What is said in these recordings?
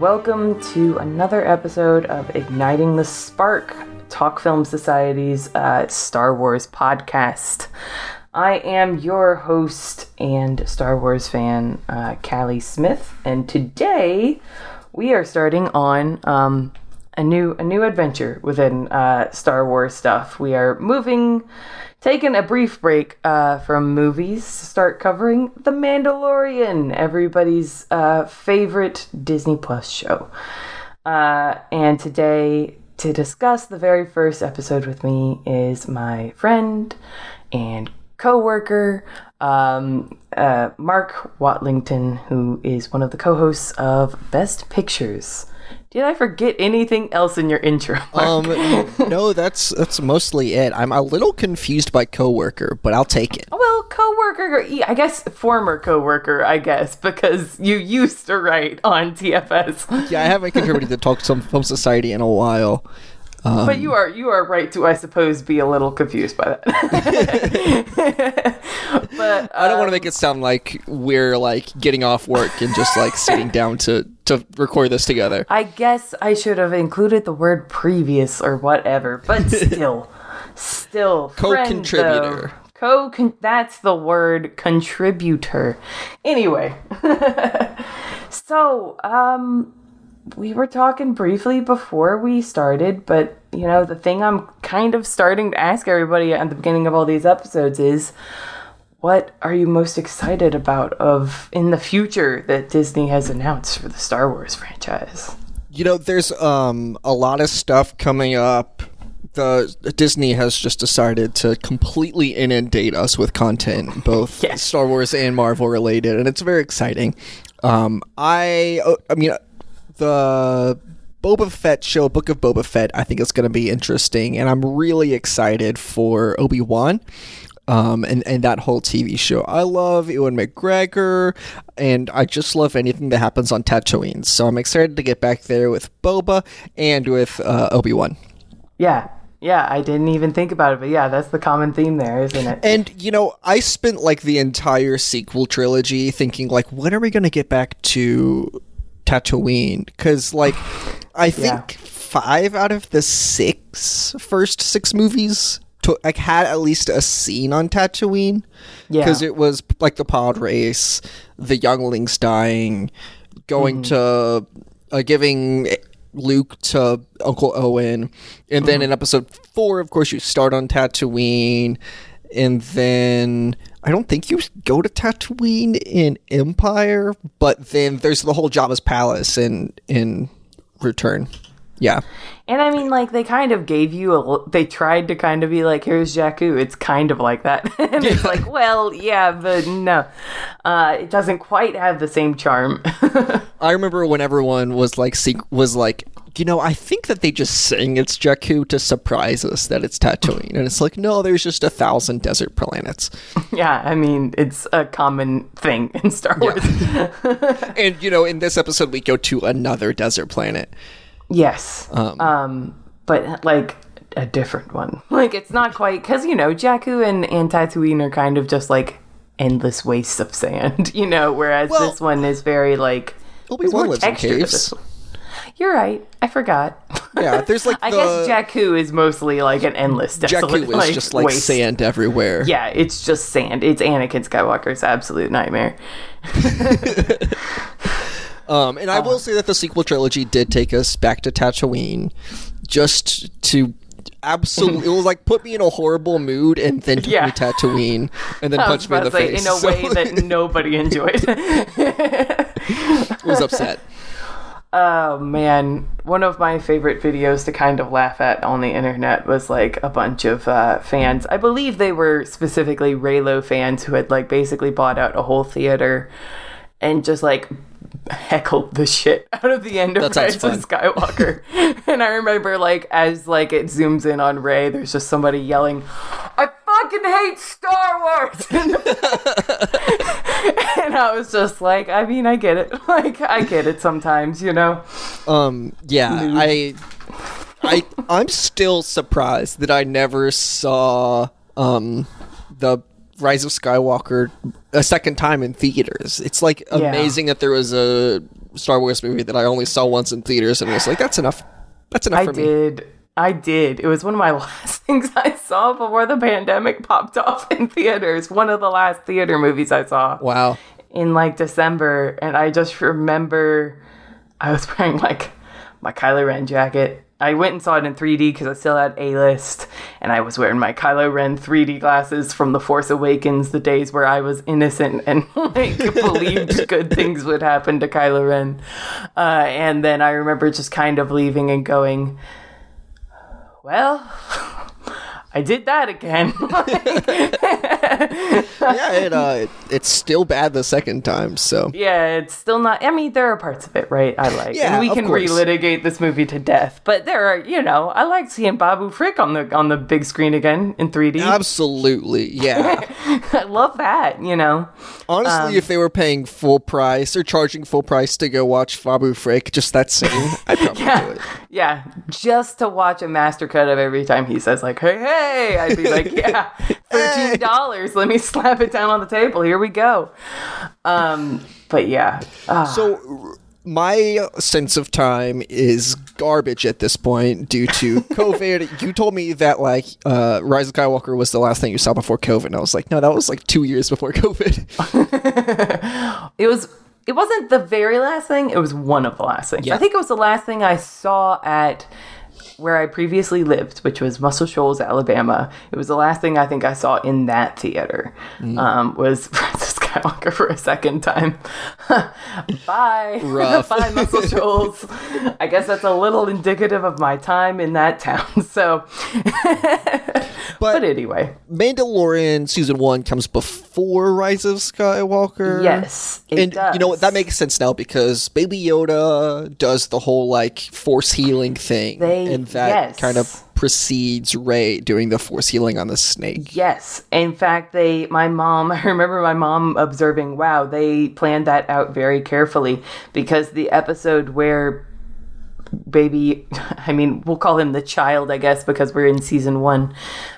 welcome to another episode of Igniting the Spark, Talk Film Society's uh, Star Wars podcast. I am your host and Star Wars fan, uh, Callie Smith, and today we are starting on um, a new a new adventure within uh, Star Wars stuff. We are moving taking a brief break uh, from movies to start covering The Mandalorian, everybody's uh, favorite Disney Plus show. Uh, and today, to discuss the very first episode with me, is my friend and co-worker um, uh, Mark Watlington, who is one of the co-hosts of Best Pictures. Did I forget anything else in your intro? Mark? Um, no, that's that's mostly it. I'm a little confused by coworker, but I'll take it. Well, coworker, I guess former coworker, I guess, because you used to write on TFS. Yeah, I haven't contributed to Talk Some Film Society in a while. Um, but you are you are right to, I suppose, be a little confused by that. but I don't want to um, make it sound like we're like getting off work and just like sitting down to to record this together. I guess I should have included the word previous or whatever, but still, still, Co-contributor. though. Co, that's the word contributor. Anyway, so um, we were talking briefly before we started, but you know, the thing I'm kind of starting to ask everybody at the beginning of all these episodes is what are you most excited about of in the future that Disney has announced for the Star Wars franchise? You know, there's um a lot of stuff coming up. The Disney has just decided to completely inundate us with content, both Yes. Star Wars and Marvel related, and it's very exciting. Um, I, oh, I mean, the Boba Fett show, Book of Boba Fett, I think it's going to be interesting, and I'm really excited for Obi Wan. Um, and, and that whole TV show. I love Ewan McGregor, and I just love anything that happens on Tatooine. So I'm excited to get back there with Boba and with uh, Obi Wan. Yeah, yeah, I didn't even think about it, but yeah, that's the common theme there, isn't it? And you know, I spent like the entire sequel trilogy thinking like, when are we going to get back to Tatooine? Because like, I think five out of the six first six movies to, like had at least a scene on Tatooine. Yeah. because it was like the pod race, the younglings dying, going to uh, giving Luke to Uncle Owen, and then in episode four, of course, you start on Tatooine, and then I don't think you go to Tatooine in Empire, but then there's the whole Jabba's palace in in Return. Yeah, And I mean, like, they kind of gave you a. l- They tried to kind of be like, here's Jakku. It's kind of like that. and it's like, well, yeah, but no. Uh, it doesn't quite have the same charm. I remember when everyone was like seek- was like, you know, I think that they just sing it's Jakku to surprise us that it's Tatooine, and it's like, no, there's just a thousand desert planets. yeah, I mean, it's a common thing in Star Wars. and you know, in this episode, we go to another desert planet. yes. Um, but, like, a different one. Like, it's not quite. Because, you know, Jakku and, and Tatooine are kind of just like endless wastes of sand, you know, whereas Well- this one is very, like. Obi there's Wan more lives in caves. You're right. I forgot. Yeah, there's like I the guess Jakku is mostly like an endless desolate, Jakku is like, just like waste. sand everywhere. Yeah, it's just sand. It's Anakin Skywalker's absolute nightmare. Um, and I will say that the sequel trilogy did take us back to Tatooine, just to absolutely. it was like put me in a horrible mood and then took Yeah. me Tatooine and then I punched me in the say face. in a So, way that nobody enjoyed. was upset. Oh man, one of my favorite videos to kind of laugh at on the internet was like a bunch of uh, fans. I believe they were specifically Reylo fans who had like basically bought out a whole theater and just like heckled the shit out of the end of That Rise of Skywalker. and I remember like as like it zooms in on Rey, there's just somebody yelling, "I fucking hate Star Wars!" and I was just like, I mean, I get it. Like I get it sometimes, you know. Um, yeah, I, I, I'm still surprised that I never saw um the Rise of Skywalker a second time in theaters. It's like Yeah. amazing that there was a Star Wars movie that I only saw once in theaters and was like, that's enough. That's enough I for me. did. I did. It was one of my last things I saw before the pandemic popped off in theaters. One of the last theater movies I saw Wow. in like December, and I just remember I was wearing like my Kylo Ren jacket. I went and saw it in 3D because I still had A list, and I was wearing my Kylo Ren 3D glasses from The Force Awakens, the days where I was innocent and like believed good things would happen to Kylo Ren. Uh, and then I remember just kind of leaving and going, well. I did that again. yeah, it, uh, it, it's still bad the second time, so. Yeah, it's still not. I mean, there are parts of it, right? I like, Yeah, and we can course. relitigate this movie to death. But there are, you know, I like seeing Babu Frick on the on the big screen again in 3D. Absolutely, yeah. I love that. You know, Honestly, if they were paying full price or charging full price to go watch Babu Frick, just that scene, I'd probably do it. yeah, just to watch a master cut of every time he says like, "Hey, hey," I'd be like, "Yeah, thirteen dollars. Let me slap it down on the table. Here we go." Um, but yeah, Ah, So, my sense of time is garbage at this point due to COVID. you told me that, like, uh, Rise of Skywalker was the last thing you saw before COVID. And I was like, no, that was like two years before COVID. It was. It wasn't the very last thing. It was one of the last things. Yeah. I think it was the last thing I saw at where I previously lived, which was Muscle Shoals, Alabama. It was the last thing I think I saw in that theater. Mm. Um, was Skywalker for a second time. Bye, bye, Muscle Shoals. I guess that's a little indicative of my time in that town. So, but anyway, Mandalorian season one comes before Rise of Skywalker. yes, it and does. you know what? That makes sense now because Baby Yoda does the whole like force healing thing, They- and that yes. kind of precedes Rey doing the force healing on the snake. Yes. In fact, they, my mom, I remember my mom observing, wow, they planned that out very carefully because the episode where baby, I mean, we'll call him the child, I guess, because we're in season one.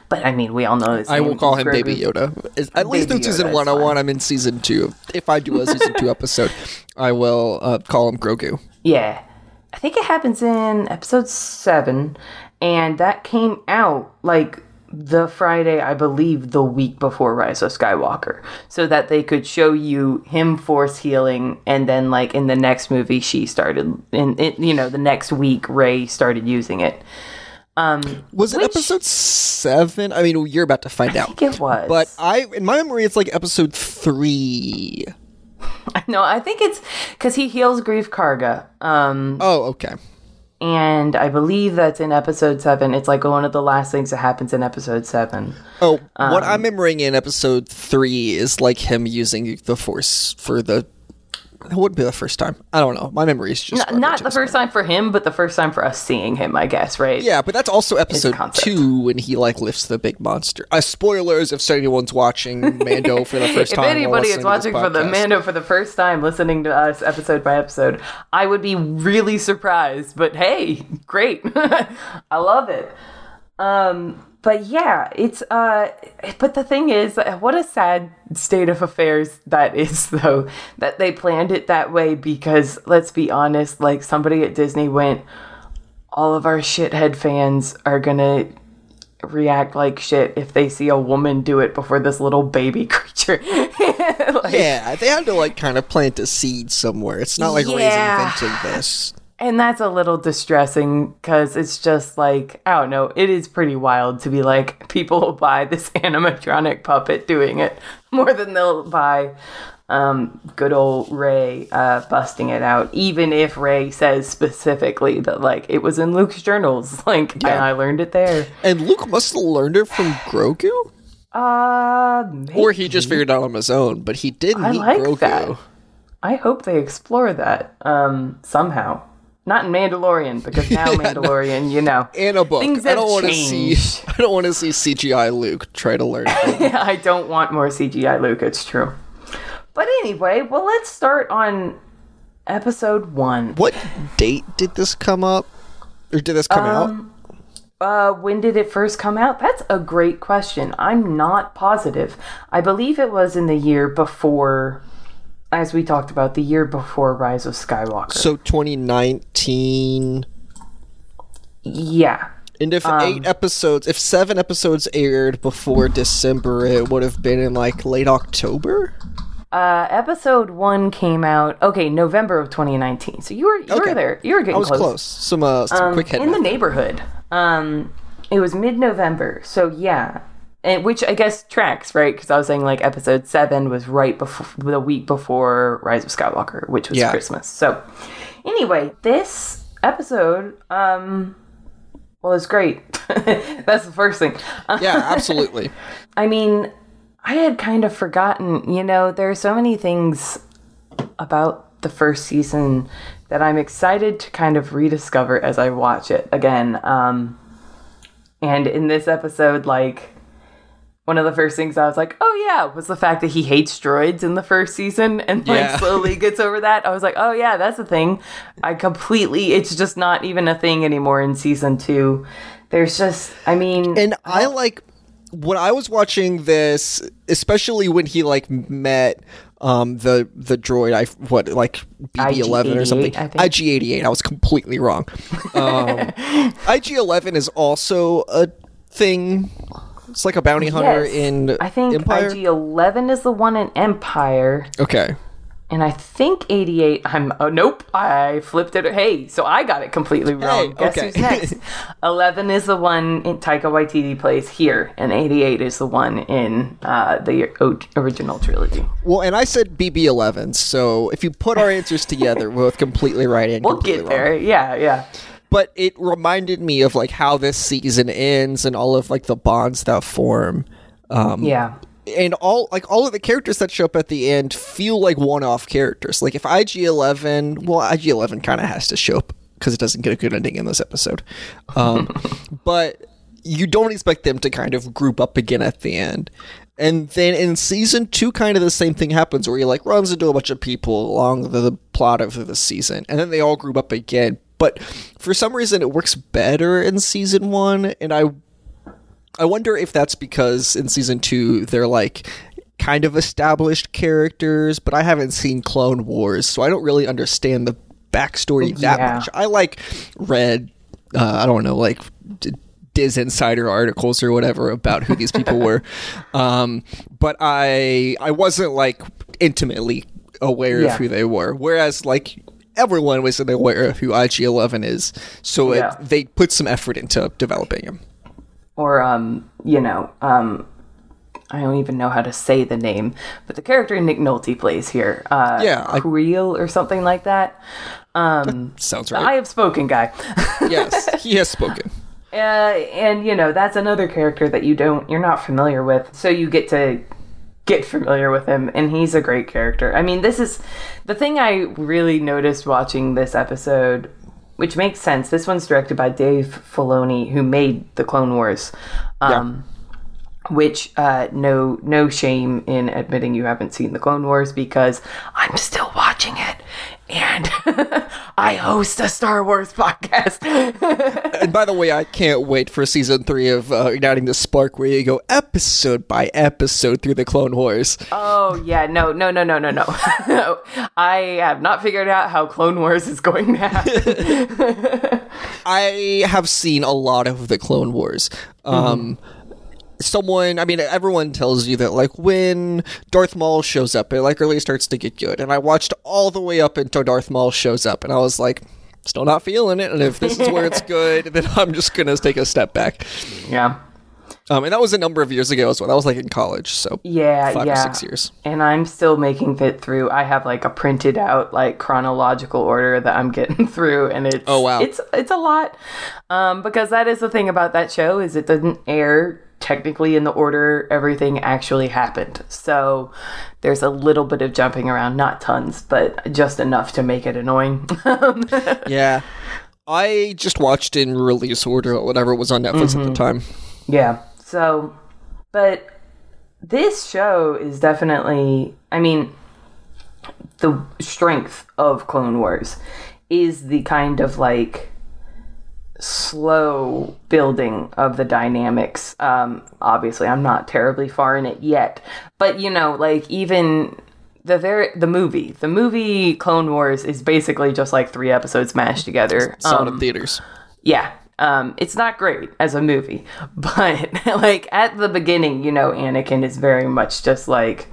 But I mean, we all know his I will call him Grogu. Baby Yoda. At least in season Yoda, one, I want in season two. If I do a season two episode, I will uh, call him Grogu. Yeah. I think it happens in episode seven, and that came out like the Friday, I believe, the week before Rise of Skywalker, so that they could show you him force healing, and then like in the next movie, she started, in it, you know, the next week, Rey started using it. Was it Which- episode seven? I mean, you're about to find I out. think it was, But I, in my memory, it's like episode three. no, I think it's because he heals Greef Karga. Um, Oh, okay. And I believe that's in episode seven. It's like one of the last things that happens in episode seven. Oh, what Um, I'm remembering in episode three is like him using the force for the. It wouldn't be the first time. I don't know. My memory is just Not, not the first time for him, but the first time for us seeing him, I guess, right? Yeah, but that's also episode two when he like lifts the big monster. Uh, spoilers if anyone's watching Mando for the first If time. while anybody is watching for the. Mando for the first time, listening to us episode by episode, I would be really surprised. But hey, great, I love it. Um, but yeah, it's uh, but the thing is, what a sad state of affairs that is, though, that they planned it that way. Because let's be honest, like somebody at Disney went, all of our shithead fans are gonna react like shit if they see a woman do it before this little baby creature. Like, Yeah, they had to like kind of plant a seed somewhere. It's not like Yeah. Rey's inventing this. And that's a little distressing because it's just like, I don't know, it is pretty wild to be like, people will buy this animatronic puppet doing it more than they'll buy um, good old Rey uh, busting it out, even if Rey says specifically that, like, it was in Luke's journals. Like, and Yeah. I learned it there. And Luke must have learned it from Grogu, Uh, maybe. or he just figured it out on his own. But he did I meet like Grogu. that. I hope they explore that um, somehow. Not in Mandalorian because now Mandalorian, you know, In a book, Things I don't want to see. I don't want to see CGI Luke try to learn. I don't want more CGI Luke. It's true. But anyway, well, let's start on episode one. what date did this come up, or did this come out? Uh, when did it first come out? That's a great question. I'm not positive. I believe it was in the year before as we talked about, the year before Rise of Skywalker. So 2019. yeah. And if eight episodes, if seven episodes aired before December, it would have been in like late October. Uh, episode one came out okay November of 2019. So you were you Okay. were there. You were getting I was close. Some uh, some Um, quick head. in the neighborhood. Um, it was mid-November, so yeah, and which I guess tracks right because I was saying like episode seven was right before the week before Rise of Skywalker, which was Yeah. Christmas. So anyway, this episode, um, well, it's great. That's the first thing. Yeah, absolutely. I mean, I had kind of forgotten, you know, there are so many things about the first season that I'm excited to kind of rediscover as I watch it again. Um, and in this episode, like, one of the first things I was like, oh yeah, was the fact that he hates droids in the first season and like Yeah. slowly gets over that. I was like, oh yeah, that's a thing. I completely, it's just not even a thing anymore in season two. There's just, I mean, And I like when I was watching this, especially when he like met um the the droid I what like BB eleven or something IG eighty eight I was completely wrong. Um, IG eleven is also a thing. It's like a bounty hunter Yes. in I think Empire. IG Eleven is the one in Empire, okay, and I think eighty eight. I'm oh nope, I flipped it. Hey, so I got it completely wrong. Guess okay. who's next? Eleven is the one in Taika Waititi plays here, and eighty eight is the one in uh, the o- original trilogy. well, and I said BB eleven. So if you put our answers together, we're both completely right and We'll completely get wrong. there. Yeah, yeah. But it reminded me of like how this season ends and all of like the bonds that form um Yeah. and all like all of the characters that show up at the end feel like one-off characters. Like if ig11 well ig11 kind of has to show up because it doesn't get a good ending in this episode. Um but you don't expect them to kind of group up again at the end. And then in season two kind of the same thing happens where he like runs into a bunch of people along the, the plot of the season and then they all group up again but for some reason it works better in season one and i I wonder if that's because in season two they're like kind of established characters, but I haven't seen Clone Wars, so I don't really understand the backstory that Yeah. much. I like read, uh, I don't know, like d- Diz Insider articles or whatever about who these people were, um, but I I wasn't like intimately aware Yeah. of who they were. Whereas like everyone was aware of who IG Eleven is, so Yeah. it, they put some effort into developing him. or um, you know, um, I don't even know how to say the name, but the character Nick Nolte plays here, uh, Yeah, I- Creel or something like that. Um, Sounds right. I have spoken guy. yes, he has spoken. Uh, and you know that's another character that you don't you're not familiar with so you get to get familiar with him and he's a great character. I mean this is the thing i really noticed watching this episode which makes sense this one's directed by dave filoni who made the clone wars um, which uh, no no shame in admitting you haven't seen the clone wars because i'm still watching i host a star wars podcast And by the way, I can't wait for season three of uh, Igniting the Spark, where you go episode by episode through the Clone Wars. Oh yeah, no, no, no, no, no, no. I have not figured out how Clone Wars is going to happen. I have seen a lot of the Clone Wars. Um, Someone, I mean, everyone tells you that like when Darth Maul shows up, it like really starts to get good. And I watched all the way up until Darth Maul shows up, and I was like, still not feeling it. And if this is where it's good, then I'm just gonna take a step back. yeah, Um, and that was a number of years ago as well. That was like in college, so yeah, five yeah. or six years. And I'm still making it through. I have like a printed out like chronological order that I'm getting through, and it's Oh, wow. it's it's a lot. Um, because that is the thing about that show is it doesn't air technically in the order everything actually happened. So there's a little bit of jumping around, not tons, but just enough to make it annoying. Yeah. I just watched in release order or whatever was on Netflix at the mm-hmm. time. Yeah. So, but this show is definitely, I mean, the strength of Clone Wars is the kind of like slow building of the dynamics. Um, obviously, I'm not terribly far in it yet, but you know, like even the very the movie the movie Clone Wars is basically just like three episodes mashed together. Saw Um, in theaters. yeah. Um, it's not great as a movie, but like at the beginning, you know, Anakin is very much just like,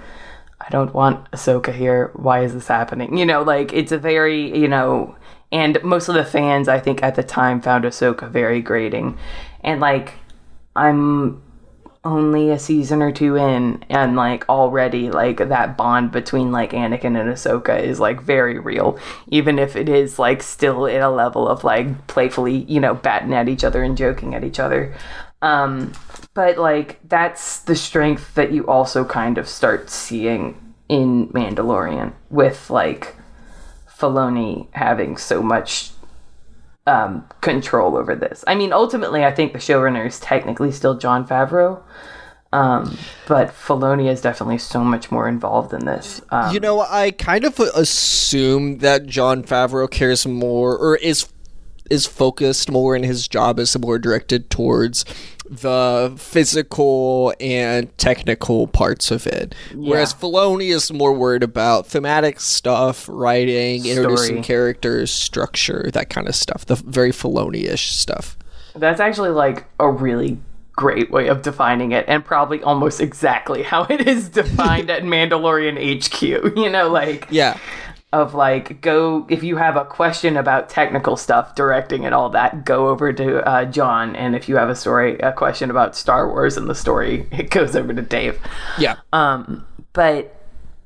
I don't want Ahsoka here. Why is this happening? You know, like it's a very, you know, and most of the fans, I think, at the time found Ahsoka very grating, and like, I'm only a season or two in and like already like that bond between like Anakin and Ahsoka is like very real even if it is like still at a level of like playfully you know batting at each other and joking at each other um but like that's the strength that you also kind of start seeing in Mandalorian with like Filoni having so much um, control over this. I mean, ultimately, I think the showrunner is technically still Jon Favreau, um, but Filoni is definitely so much more involved in this. Um, You know, I kind of assume that Jon Favreau cares more, or is is focused more in his job is more directed towards the physical and technical parts of it. Whereas Filoni is more worried about thematic stuff, writing, introducing characters, structure, that kind of stuff. The very Filoni-ish stuff. that's actually like a really great way of defining it, and probably almost exactly how it is defined at Mandalorian HQ. You know, like Yeah. Of like go if you have a question about technical stuff directing and all that go over to uh, john. And if you have a story a question about star wars and the story it goes over to dave. Yeah. um but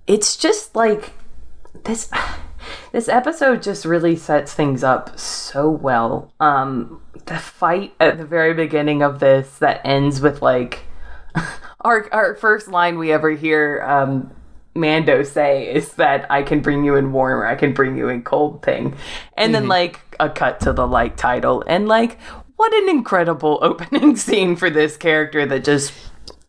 it's just like this this episode just really sets things up so well. Um the fight at the very beginning of this that ends with like our our first line we ever hear um Mando say is that I can bring you in warm or I can bring you in cold thing. And then mm-hmm. like a cut to the like title and like what an incredible opening scene for this character that just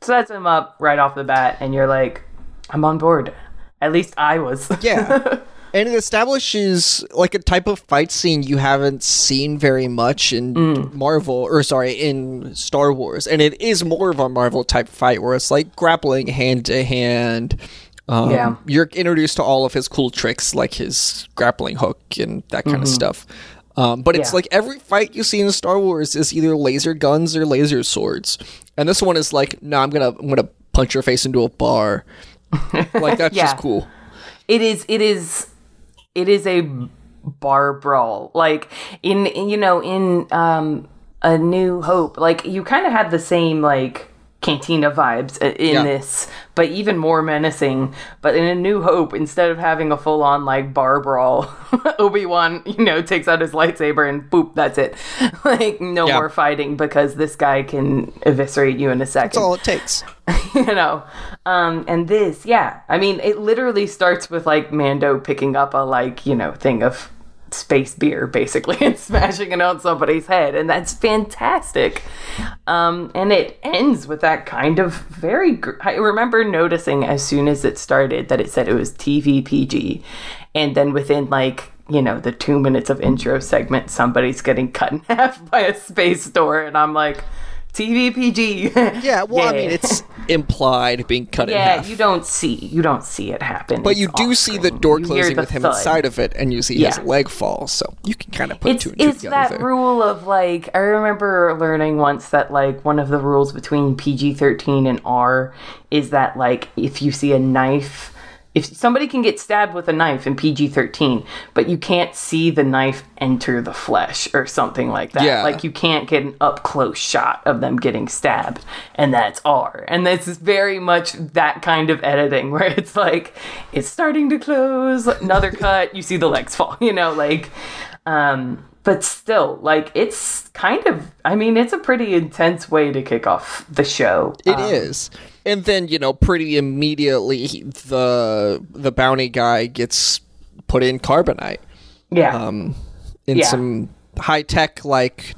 sets him up right off the bat and you're like I'm on board. At least I was. Yeah. and it establishes like a type of fight scene you haven't seen very much in mm. Marvel or sorry, in Star Wars. And it is more of a Marvel type fight where it's like grappling hand to hand. Um, Yeah. You're introduced to all of his cool tricks, like his grappling hook and that kind of stuff. Um, but it's Yeah. like every fight you see in Star Wars is either laser guns or laser swords, and this one is like, no, I'm gonna I'm gonna punch your face into a bar. like that's Yeah. just cool. it is it is it is a bar brawl like in in, you know in um a new hope like you kind of had the same like cantina vibes in Yeah. this but even more menacing but in a new hope instead of having a full-on like bar brawl obi-wan you know takes out his lightsaber and boop that's it like no Yeah. more fighting because this guy can eviscerate you in a second That's all it takes. you know um and this yeah i mean it literally starts with like mando picking up a like you know thing of space beer basically and smashing it on somebody's head and that's fantastic. Um and it ends with that kind of very gr- i remember noticing as soon as it started that it said it was tv pg and then within like you know the two minutes of intro segment somebody's getting cut in half by a space door and i'm like tv pg Yeah, well, I mean, it's implied being cut in yeah, half. you don't see you don't see it happen. but It's you do see the door closing the with him thud. inside of it, and you see his leg fall. So you can kind of put It's two and two it's together that there. rule of like I remember learning once that like one of the rules between PG thirteen and R is that like if you see a knife. If somebody can get stabbed with a knife in PG 13, but you can't see the knife enter the flesh or something like that. Yeah. Like you can't get an up close shot of them getting stabbed, and that's R. And this is very much that kind of editing where it's like it's starting to close, another cut, you see the legs fall, you know, like um but still like it's kind of I mean it's a pretty intense way to kick off the show. It is, and then you know, pretty immediately, the the bounty guy gets put in carbonite. Yeah. um, in Yeah. some high tech like.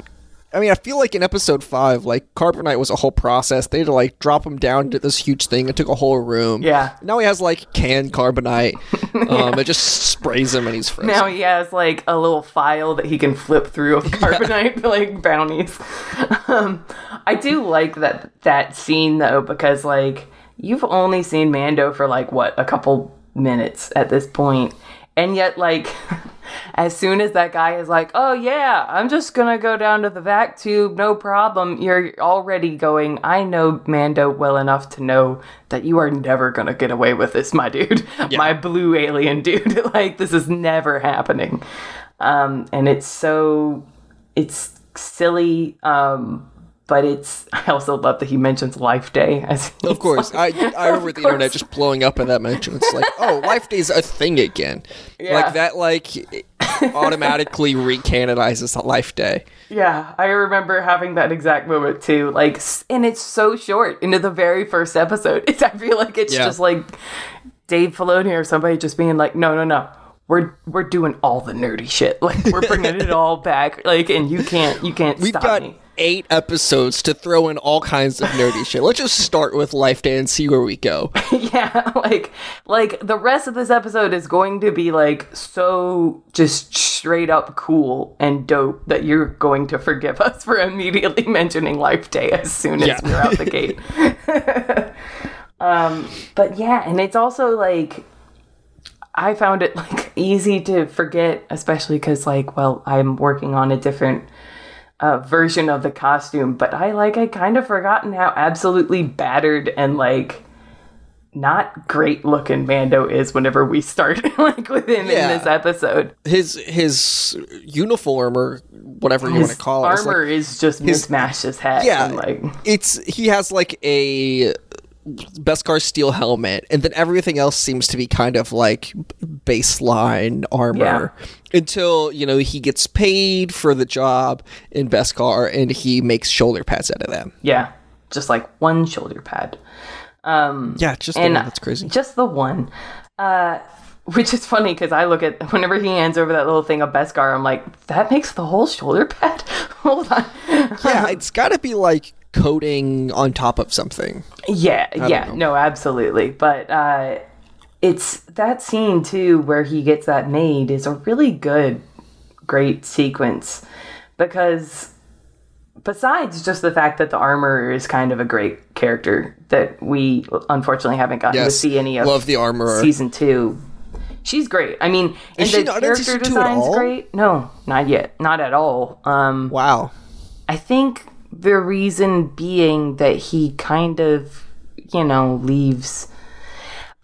I mean, I feel like in episode five, like carbonite was a whole process. They had to like drop him down to this huge thing. It took a whole room. Yeah. Now he has like canned carbonite. Um, it just sprays him and he's frozen. now he has like a little file that he can flip through of carbonite like bounties. Um, I do like that that scene though because like you've only seen Mando for like what a couple minutes at this. And yet, like, as soon as that guy is like, oh, yeah, I'm just gonna go down to the vac tube, no problem, you're already going, I know Mando well enough to know that you are never gonna get away with this, my dude. My blue alien dude. like, this is never happening. Um, and it's so, it's silly. Um, but it's I also love that he mentions Life Day as Of course, I I remember the internet just blowing up in that mention. It's like, oh, Life Day's a thing again. Yeah. Like that, like automatically recanonizes the Life Day. Yeah, I remember having that exact moment too. Like, and it's so short into the very first episode. It's I feel like it's Yeah. just like Dave Filoni or somebody just being like, no, no, no. We're, we're doing all the nerdy shit. Like we're bringing it all back. Like and you can't you can't We've stop got me. Eight episodes to throw in all kinds of nerdy shit. Let's just start with Life Day and see where we go. yeah like like the rest of this episode is going to be like so just straight up cool and dope that you're going to forgive us for immediately mentioning life day as soon as Yeah. we're out the gate um but yeah and it's also like i found it like easy to forget especially because like well i'm working on a different uh, version of the costume but i like i kind of forgotten how absolutely battered and like not great looking Mando is whenever we start like with him Yeah. in this episode. His his uniform or whatever you want to His call it. is like- armor is just mismatched his head. yeah, and, like it's he has like a Beskar steel helmet, and then everything else seems to be kind of like baseline armor until you know he gets paid for the job in Beskar, and he makes shoulder pads out of them. yeah, just like one shoulder pad. Um, Yeah, just the and one that's crazy. just the one. Uh, which is funny because I look at whenever he hands over that little thing of Beskar, I'm like, that makes the whole shoulder pad. Hold on. yeah, it's got to be like coating on top of something. Yeah, yeah, know. no, absolutely. But uh it's that scene too where he gets that made is a really good great sequence because besides just the fact that the armor is kind of a great character that we unfortunately haven't gotten to see any of love the armorer. season 2 she's great i mean and Is she the character two design's great no not yet not at all um Wow. I think the reason being that he kind of, you know, leaves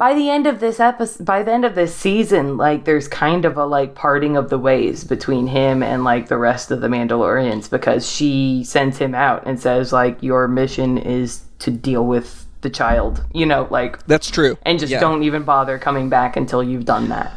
by the end of this episode by the end of this season, like there's kind of a like parting of the ways between him and like the rest of the Mandalorians because she sends him out and says like your mission is to deal with the child, you know, like That's true. and just Yeah. don't even bother coming back until you've done that.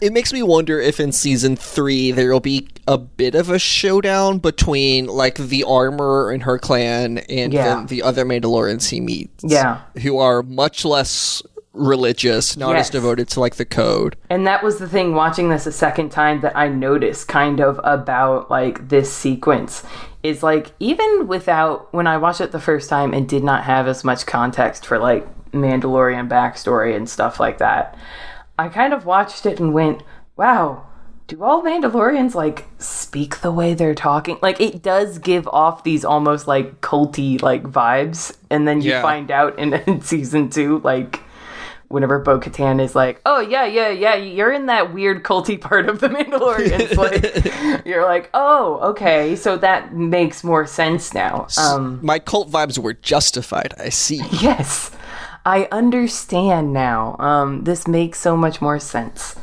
It makes me wonder if in season three there will be a bit of a showdown between like the armorer and her clan and Yeah. then the other Mandalorians he meets. Yeah. Who are much less religious, not Yes. as devoted to like the code. And that was the thing watching this a second time that I noticed kind of about like this sequence is like even without when I watched it the first time and did not have as much context for like Mandalorian backstory and stuff like that. I kind of watched it and went, "Wow, do all Mandalorians like speak the way they're talking?" Like it does give off these almost like culty like vibes, and then you Yeah. find out in, in season two like whenever Bo Katan is like, "Oh yeah, yeah, yeah, you're in that weird culty part of the Mandalorians," like you're like, "Oh, okay, so that makes more sense now." Um, My cult vibes were justified. I see. yes, I understand now. Um, this makes so much more sense.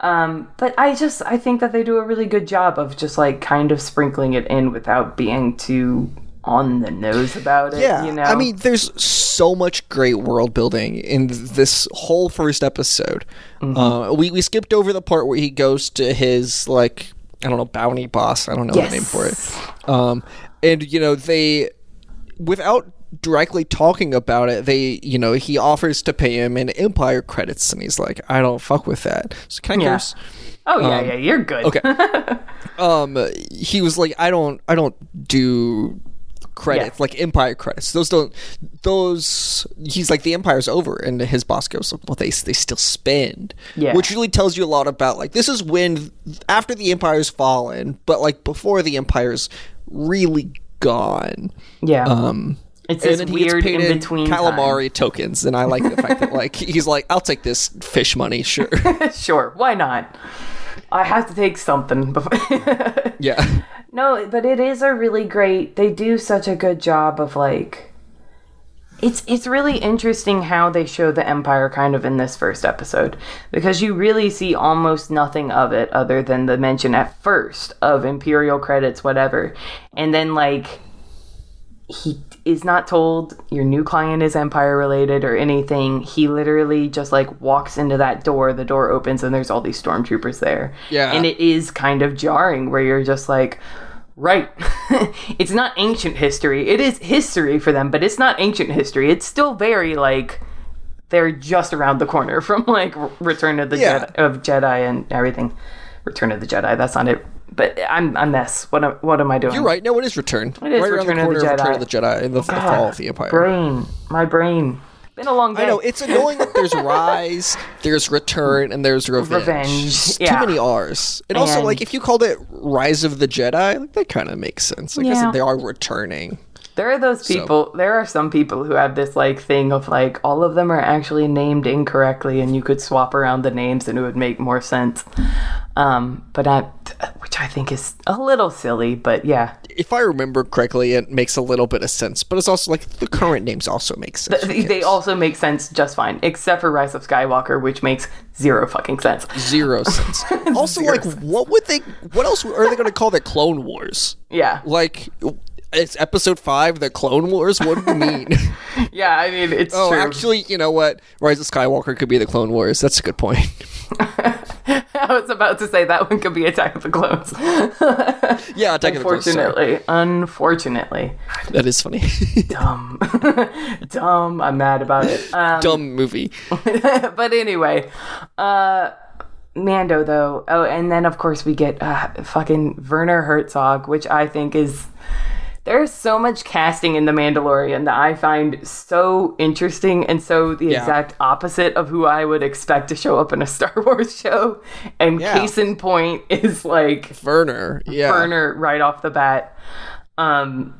Um, but I just I think that they do a really good job of just like kind of sprinkling it in without being too on the nose about it. Yeah, you know. I mean, there's so much great world building in this whole first episode. Mm-hmm. Uh, we we skipped over the part where he goes to his like I don't know bounty boss. I don't know yes. the name for it. Um, and you know they without directly talking about it, they you know he offers to pay him in Empire credits, and he's like, I don't fuck with that. So can I Yeah. curse? Oh yeah, yeah, you're good. Okay. um, he was like, I don't, I don't do credits Yeah. like Empire credits. Those don't. Those. He's like, the Empire's over, and his boss goes, well, they they still spend. Yeah. Which really tells you a lot about like this is when after the Empire's fallen, but like before the Empire's really gone. Yeah. Um, It's and this then he gets weird paid in calamari tokens, and I like the fact that like he's like, I'll take this fish money, sure. sure, why not? I have to take something. before- yeah, no, but it is a really great. They do such a good job of like. It's it's really interesting how they show the empire kind of in this first episode because you really see almost nothing of it other than the mention at first of imperial credits whatever and then like he is not told your new client is empire related or anything he literally just like walks into that door the door opens and there's all these stormtroopers there. Yeah. and it is kind of jarring where you're just like right. It's not ancient history. It is history for them but it's not ancient history. It's still very like they're just around the corner from like return of the Yeah. jedi, of jedi and everything. Return of the jedi that's not it but i'm a mess what am, what am i doing you're right. No, it is Return. It is right around Return the of the of Return Jedi. of the Jedi and the, the fall of the Empire. brain my brain been a long day I know it's annoying that there's Rise, there's Return, and there's Revenge. Revenge, Too many R's. And, also, like, if you called it Rise of the Jedi, like, that kind of makes sense. I guess Yeah. they are returning. There are those people. There are some people who have this like thing of like all of them are actually named incorrectly, and you could swap around the names and it would make more sense. Um, but I, which I think is a little silly, but yeah, If I remember correctly, it makes a little bit of sense. But it's also like the current names also make sense. Who they, also make sense just fine, except for Rise of Skywalker, which makes zero fucking sense. zero sense. also, Zero like, what would they? What else are they going to call the Clone Wars? Yeah, Like, it's Episode Five, the Clone Wars. What do you mean? yeah. I mean, it's oh, true. actually, you know what? Rise of Skywalker could be the Clone Wars. That's a good point. I was about to say that one could be Attack of the Clones. yeah, Attack of the Clones. Unfortunately, unfortunately, That is funny. dumb, dumb. I'm mad about it. Um, Dumb movie. but anyway, uh, Mando though. Oh, and then of course we get uh, fucking Werner Herzog, which I think is. There's so much casting in The Mandalorian that I find so interesting and so the Yeah. exact opposite of who I would expect to show up in a Star Wars show. And Yeah. case in point is like Werner. Yeah. Werner right off the bat, um,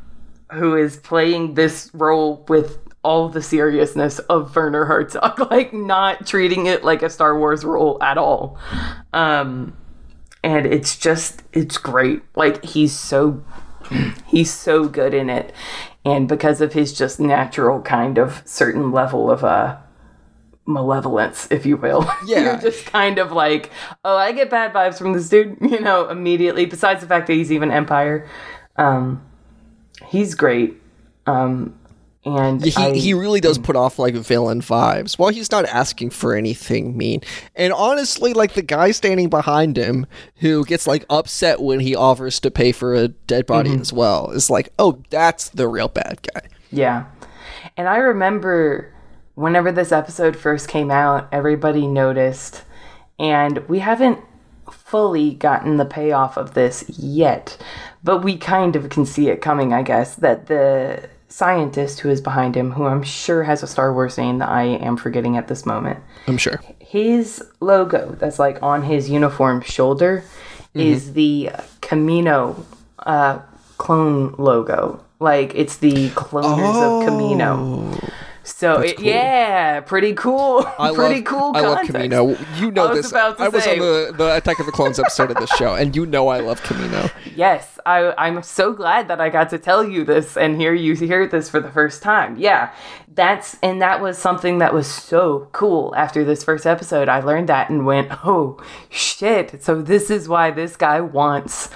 who is playing this role with all the seriousness of Werner Herzog, like not treating it like a Star Wars role at all. Um, and it's just, it's great. Like he's so, he's so good in it, and because of his just natural kind of certain level of uh malevolence, if you will. Yeah. You're just kind of like, oh, I get bad vibes from this dude, you know, immediately. Besides the fact that he's even Empire. Um, he's great. Um, and He, I- he really does put off like villain vibes while he's not asking for anything mean. And honestly, like the guy standing behind him who gets like upset when he offers to pay for a dead body Mm-hmm. as well is like, oh, that's the real bad guy. Yeah. And I remember whenever this episode first came out, everybody noticed, and we haven't fully gotten the payoff of this yet, but we kind of can see it coming, I guess, that the scientist who is behind him, who I'm sure has a Star Wars name that I am forgetting at this moment, I'm sure. his logo that's like on his uniform shoulder is the Kamino uh, clone logo. Like it's the cloners of Kamino. So it, yeah, pretty cool. I pretty love, cool. I love. Kamino. You know I this. I was say- on the, the Attack of the Clones episode of this show, and you know I love Kamino. Yes, I, I'm so glad that I got to tell you this and hear you hear this for the first time. Yeah, that's and that was something that was so cool. After this first episode, I learned that and went, "Oh shit!" So this is why this guy wants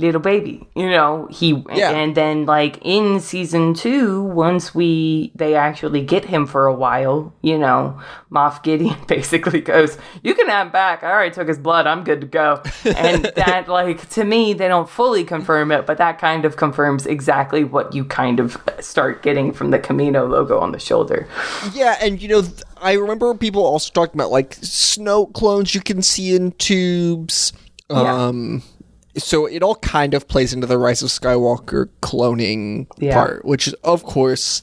little baby. You know, he Yeah. and then like in season two, once we they actually get him for a while, you know, Moff Gideon basically goes, "You can have him back. I already took his blood. I'm good to go." And that like to me, they don't fully confirm it, but that kind of confirms exactly what you kind of start getting from the Kamino logo on the shoulder. Yeah, and you know, th- I remember people also talking about like Snoke clones you can see in tubes. Yeah. Um, so it all kind of plays into the Rise of Skywalker cloning Yeah. part, which is, of course,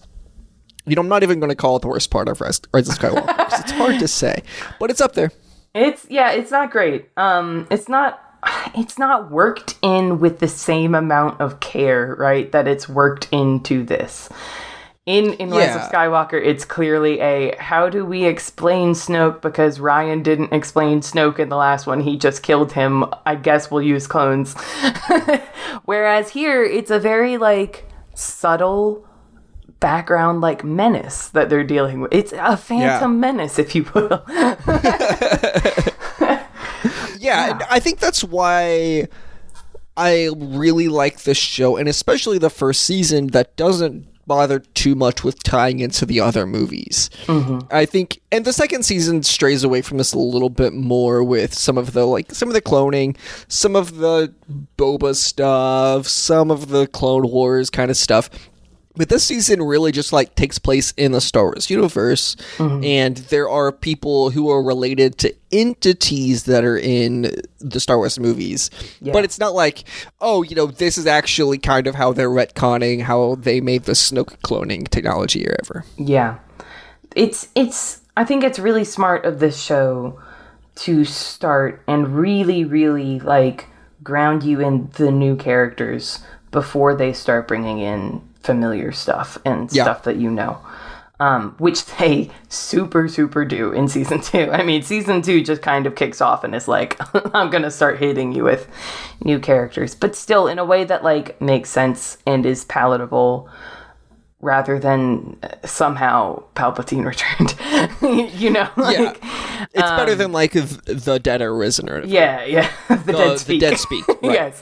you know, I'm not even going to call it the worst part of Rise, Rise of Skywalker. 'cause it's hard to say, but it's up there. It's yeah, it's not great. Um, it's not. It's not worked in with the same amount of care, right? That it's worked into this. In in Rise of Skywalker, it's clearly a how do we explain Snoke because Rian didn't explain Snoke in the last one. He just killed him. I guess we'll use clones. Whereas here, it's a very like subtle background like menace that they're dealing with. It's a phantom menace, if you will. Yeah, and I think that's why I really like this show, and especially the first season that doesn't bother too much with tying into the other movies. Mm-hmm. I think, and the second season strays away from this a little bit more with some of the like some of the cloning, some of the Boba stuff, some of the Clone Wars kind of stuff. But this season really just like takes place in the Star Wars universe, mm-hmm. and there are people who are related to entities that are in the Star Wars movies. But it's not like, oh, you know, this is actually kind of how they're retconning how they made the Snoke cloning technology or ever. Yeah. It's it's I think it's really smart of this show to start and really really like ground you in the new characters before they start bringing in familiar stuff and Yeah. stuff that you know. Um, which they super super do in season two. I mean, season two just kind of kicks off and is like, I'm gonna start hitting you with new characters, but still in a way that like makes sense and is palatable rather than uh, somehow Palpatine returned. you know, like It's better than like the Dead are Risen or yeah, yeah, the, the, dead the speak. Dead Speak. Right. yes,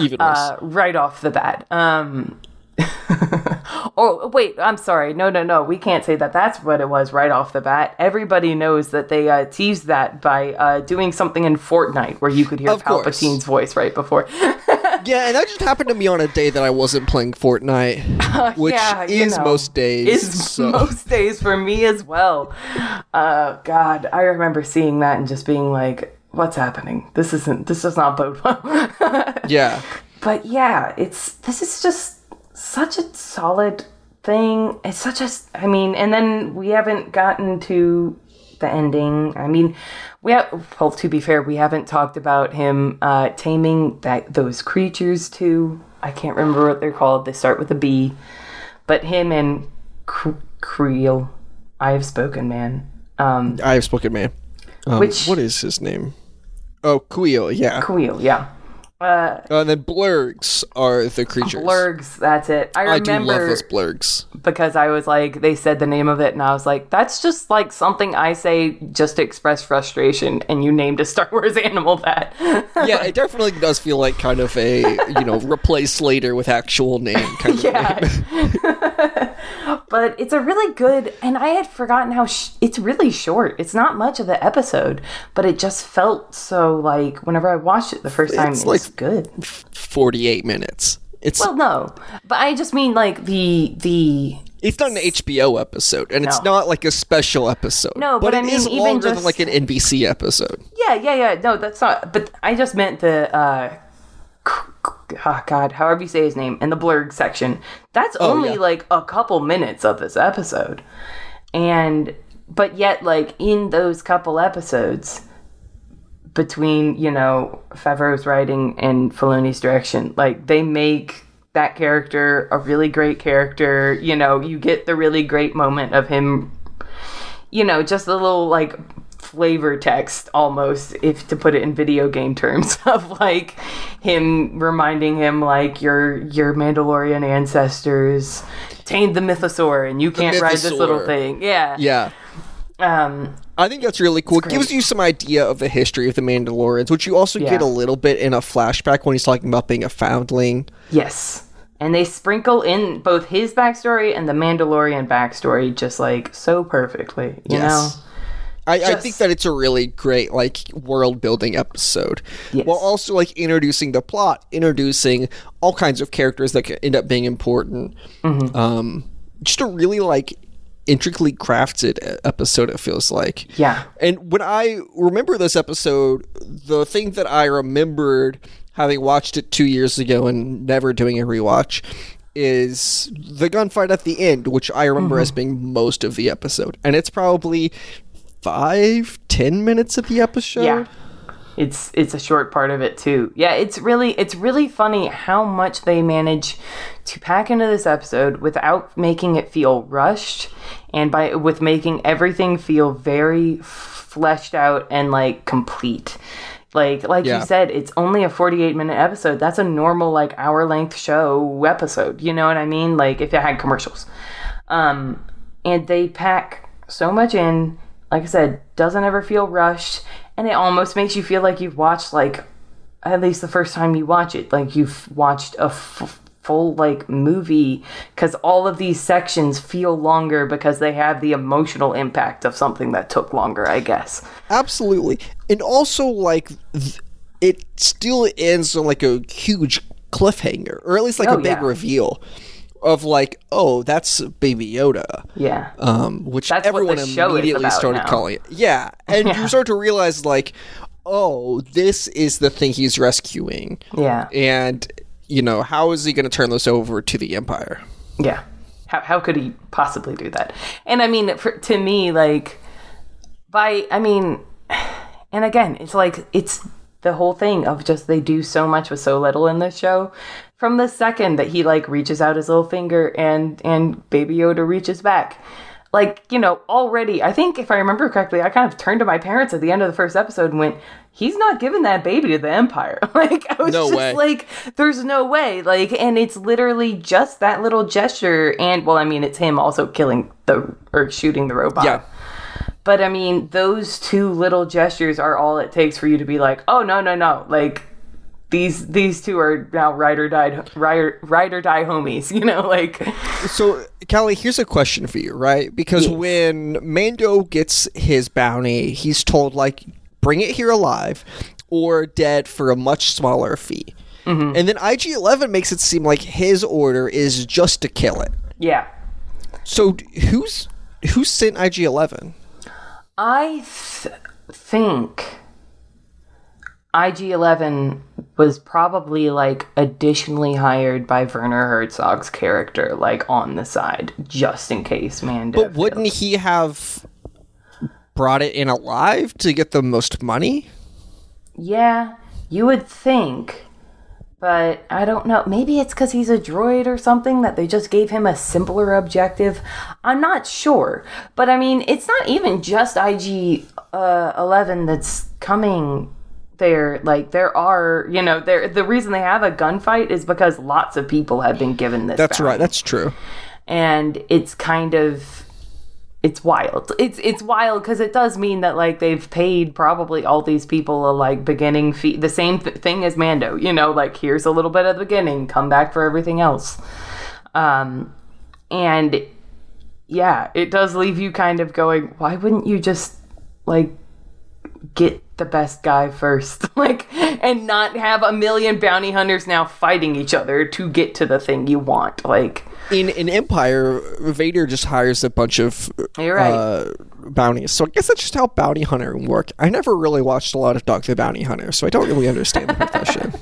Even worse. uh, right off the bat. Um, oh wait, I'm sorry. No, no, no. We can't say that. That's what it was right off the bat. Everybody knows that they uh, teased that by uh, doing something in Fortnite where you could hear Of course. Palpatine's voice right before. yeah, and that just happened to me on a day that I wasn't playing Fortnite, which yeah, is know, most days. is so. most days for me as well. Uh, God, I remember seeing that and just being like, "What's happening? This isn't. This does not bode well." yeah. but yeah, it's this is just such a solid thing. It's such a, I mean, and then we haven't gotten to the ending. I mean, we have. Well, to be fair, we haven't talked about him uh, taming that those creatures too. I can't remember what they're called. They start with a B, but him and Cre- Creel. I have spoken, man. Um, I have spoken, man. Um, Which- what is his name? Oh, Kuiil, yeah. Creel, yeah. Uh, and then blurgs are the creatures. blurgs, that's it. I I do remember love those blurgs. because I was like, they said the name of it, and I was like, that's just like something I say just to express frustration, and you named a Star Wars animal that. Yeah, it definitely does feel like kind of a you know replace later with actual name kind of yeah. name. but it's a really good, and I had forgotten how sh- it's really short. It's not much of the episode, but it just felt so like whenever I watched it the first time, It's it like- good. Forty-eight minutes. It's Well, no, but I just mean like the the it's not an HBO episode, and it's not like a special episode. No, but but I mean, is even longer than just- like an NBC episode. Yeah, yeah, yeah. No, that's not. But I just meant the. uh Oh God, however you say his name in the blurg section. That's only yeah. like a couple minutes of this episode, and but yet like in those couple episodes between you know Favreau's writing and Filoni's direction, like they make that character a really great character. You know, you get the really great moment of him you know, just a little like flavor text almost, if to put it in video game terms, of like him reminding him like your your Mandalorian ancestors tamed the mythosaur and you can't ride this little thing. Yeah. Yeah. Um I think that's really cool. It gives you some idea of the history of the Mandalorians, which you also get a little bit in a flashback when he's talking about being a foundling. yes. And they sprinkle in both his backstory and the Mandalorian backstory just like so perfectly, you Yes. know? I, I think that it's a really great like world building episode, Yes. while also like introducing the plot, introducing all kinds of characters that can end up being important. Mm-hmm. Um, just a really like intricately crafted episode. It feels like. Yeah. And when I remember this episode, the thing that I remembered having watched it two years ago and never doing a rewatch is the gunfight at the end, which I remember as mm-hmm. being most of the episode. And it's probably five, ten minutes of the episode. Yeah. It's it's a short part of it too. Yeah, it's really it's really funny how much they manage to pack into this episode without making it feel rushed and by with making everything feel very fleshed out and like complete. Like like Yeah. you said, it's only a 48 minute episode. That's a normal like hour length show episode. You know what I mean? Like if it had commercials. Um and they pack so much in. Like I said, doesn't ever feel rushed and it almost makes you feel like you've watched like at least the first time you watch it like you've watched a f- full like movie because all of these sections feel longer because they have the emotional impact of something that took longer i guess Absolutely. And also, like, th- it still ends on, like, a huge cliffhanger, or at least, like, Oh, a big yeah. reveal of, like, oh, that's Baby Yoda. yeah Um, which That's everyone immediately started now. calling it. Yeah. And Yeah. you start to realize, like, oh, this is the thing he's rescuing. yeah And, you know, how is he going to turn this over to the Empire? Yeah. How, how could he possibly do that? And I mean, for, to me, like, by, I mean, and again, it's like, it's the whole thing of just they do so much with so little in this show. From the second that he, like, reaches out his little finger and, and Baby Yoda reaches back. Like, you know, already, I think if I remember correctly, I kind of turned to my parents at the end of the first episode and went, he's not giving that baby to the Empire. Like, I was No just way. like, there's no way. Like, and it's literally just that little gesture. And, well, I mean, it's him also killing the, or shooting the robot. Yeah. But I mean, those two little gestures are all it takes for you to be like, oh, no, no, no. Like, these these two are now ride or die ride ride or die homies, you know, like So, Callie, here's a question for you, right? Because Yes. when Mando gets his bounty, he's told, like, bring it here alive or dead for a much smaller fee. Mm-hmm. And then IG 11 makes it seem like his order is just to kill it. yeah. So, who's who sent IG 11? I th- think IG11 was probably like additionally hired by Werner Herzog's character, like on the side, just in case Mando. But wouldn't he have brought it in alive to get the most money? Yeah, you would think. But I don't know. Maybe it's because he's a droid or something that they just gave him a simpler objective. I'm not sure. But I mean, it's not even just IG uh, 11 that's coming there. Like, there are, you know, there. the reason they have a gunfight is because lots of people have been given this. That's bounty right. That's true. and it's kind of it's wild it's it's wild because it does mean that like they've paid probably all these people a like beginning fee the same th- thing as mando you know like here's a little bit of the beginning come back for everything else um and yeah it does leave you kind of going why wouldn't you just like get the best guy first like and not have a million bounty hunters now fighting each other to get to the thing you want like In in Empire, Vader just hires a bunch of You're right. uh, bounties. So I guess that's just how bounty hunting work. I never really watched a lot of Dog the Bounty Hunter, so I don't really understand the profession.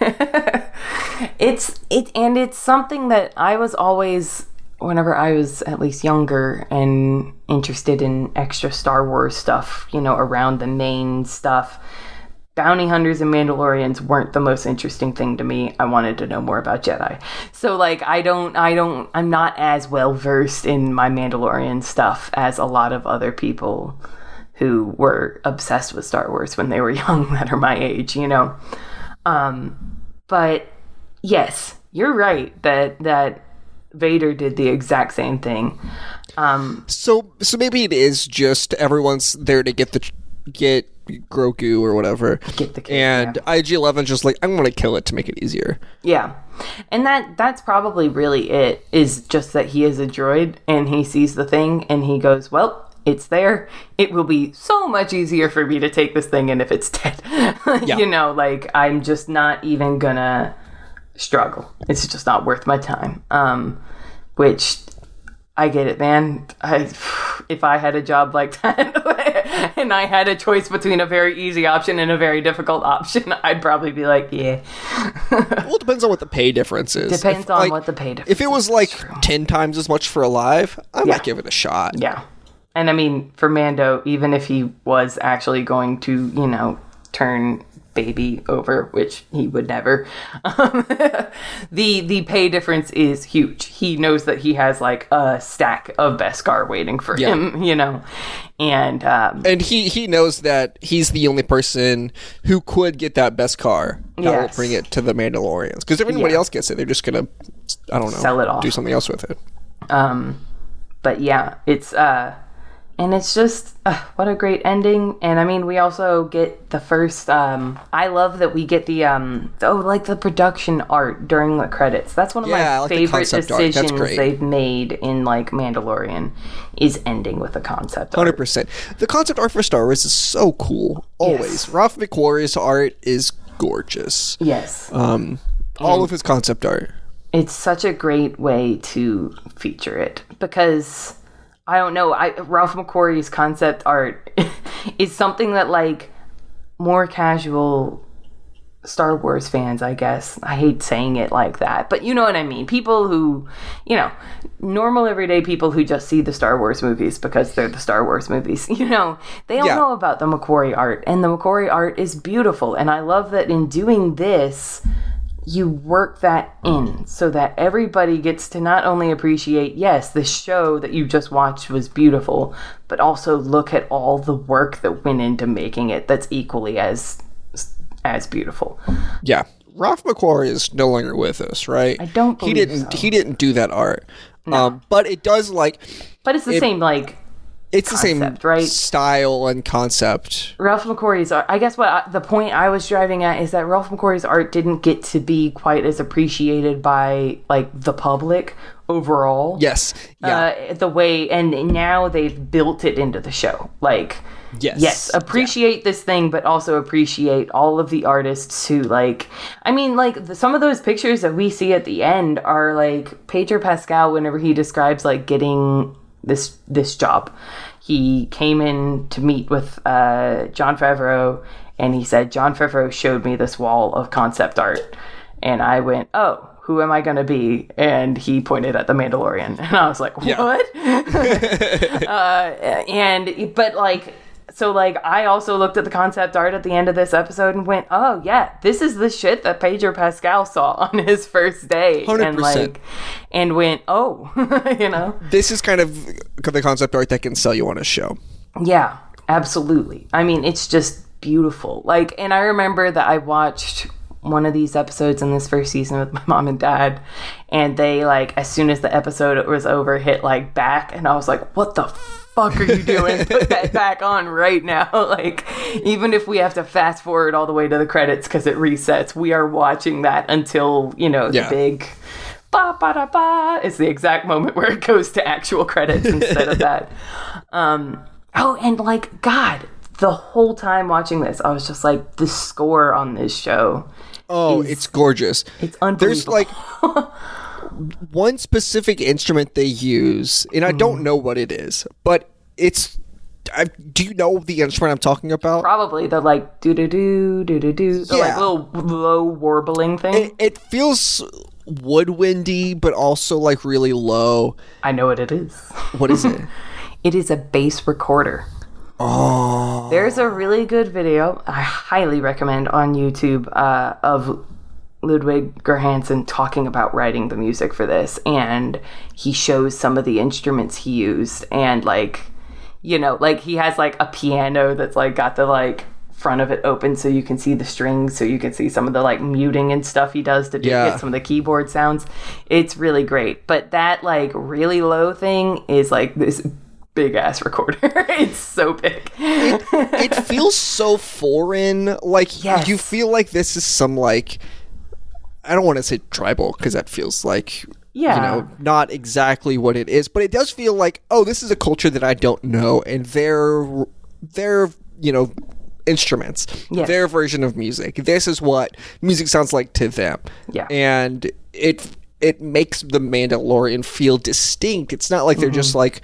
it's it and it's something that I was always whenever I was at least younger and interested in extra Star Wars stuff, you know, around the main stuff. Bounty hunters and Mandalorians weren't the most interesting thing to me. I wanted to know more about Jedi. So like I don't I don't I'm not as well versed in my Mandalorian stuff as a lot of other people who were obsessed with Star Wars when they were young that are my age, you know. Um but yes, you're right that that Vader did the exact same thing. Um, so so maybe it is just everyone's there to get the get Grogu or whatever. Get the kid, and IG Eleven just like I'm gonna kill it to make it easier. yeah, and that that's probably really it. Is just that he is a droid and he sees the thing and he goes, "Well, it's there. It will be so much easier for me to take this thing, and if it's dead, you know, like I'm just not even gonna struggle. It's just not worth my time." Um, which I get it, man. I, if I had a job like that and I had a choice between a very easy option and a very difficult option, I'd probably be like, yeah. Well, it depends on what the pay difference is. Depends If, on like, what the pay difference If it was like ten times as much for alive, I Yeah. might give it a shot. Yeah. And I mean, for Mando, even if he was actually going to, you know, turn baby over, which he would never. Um, the the pay difference is huge. He knows that he has like a stack of Beskar waiting for Yeah. him, you know, and um, and he he knows that he's the only person who could get that Beskar that will bring it to the Mandalorians. Because if anybody Yeah. else gets it, they're just gonna I don't know Sell it off. do something else with it. Um, but yeah, it's uh, and it's just uh, what a great ending. And I mean, we also get the first. Um, I love that we get the um, oh, like the production art during the credits. That's one of Yeah, my like favorite decisions they've made in like Mandalorian is ending with a concept Hundred art. percent. The concept art for Star Wars is so cool. Always. Yes. Ralph McQuarrie's art is gorgeous. Yes, Um, all of his concept art. it's such a great way to feature it because I don't know. I Ralph McQuarrie's concept art is something that like more casual Star Wars fans, I guess. I hate saying it like that, but you know what I mean. People who, you know, normal everyday people who just see the Star Wars movies because they're the Star Wars movies, you know, they don't Yeah. know about the McQuarrie art, and the McQuarrie art is beautiful. And I love that in doing this, you work that in so that everybody gets to not only appreciate, yes, the show that you just watched was beautiful, but also look at all the work that went into making it that's equally as as beautiful. Yeah. Ralph McQuarrie is no longer with us, right? I don't he didn't so. he didn't do that art. Um, but it does like But it's the same like it's the same right? style and concept. Ralph McQuarrie's art. I guess what I, the point I was driving at is that Ralph McQuarrie's art didn't get to be quite as appreciated by like the public overall. Yes. Yeah. Uh, the way and now they've built it into the show. Like yes. yes, appreciate this thing, but also appreciate all of the artists who like. I mean, like the, some of those pictures that we see at the end are like Pedro Pascal. Whenever he describes like getting this this job, he came in to meet with uh, Jon Favreau, and he said Jon Favreau showed me this wall of concept art, and I went, oh. Who am I going to be? And he pointed at the Mandalorian, and I was like, Yeah. "What?" uh, and but like so like I also looked at the concept art at the end of this episode and went, "Oh yeah, this is the shit that Pedro Pascal saw on his first day." And 100%. like and went, "Oh, you know." This is kind of the concept art that can sell you on a show. Yeah, absolutely. I mean, it's just beautiful. Like and I remember that I watched one of these episodes in this first season with my mom and dad and they like as soon as the episode was over hit like back and I was like, "What the fuck are you doing? Put that back on right now." like even if we have to fast forward all the way to the credits cuz it resets, we are watching that until, you know, Yeah. the big ba ba da ba is the exact moment where it goes to actual credits instead of that. Um, oh, and like God, the whole time watching this, I was just like, the score on this show, Oh, Is- it's gorgeous. it's unbelievable. There's like one specific instrument they use, and I don't know what it is, but it's. I, do you know the instrument I'm talking about? probably the like do do do do do do, the like Yeah. little low warbling thing. It, it feels woodwindy, but also like really low. I know what it is. What is it? It is a bass recorder. oh, There's a really good video I highly recommend on YouTube uh, of Ludwig Göransson talking about writing the music for this, and he shows some of the instruments he used, and like, you know, like he has like a piano that's like got the like front of it open so you can see the strings, so you can see some of the like muting and stuff he does to do, Yeah. get some of the keyboard sounds. It's really great, but that like really low thing is like this big ass recorder. it's so big. it feels so foreign. Like Yes. you feel like this is some like. I don't want to say tribal because that feels like Yeah. you know not exactly what it is, but it does feel like oh this is a culture that I don't know and their their you know instruments Yes. their version of music. This is what music sounds like to them. Yeah. and it it makes the Mandalorian feel distinct. It's not like they're just Mm-hmm. like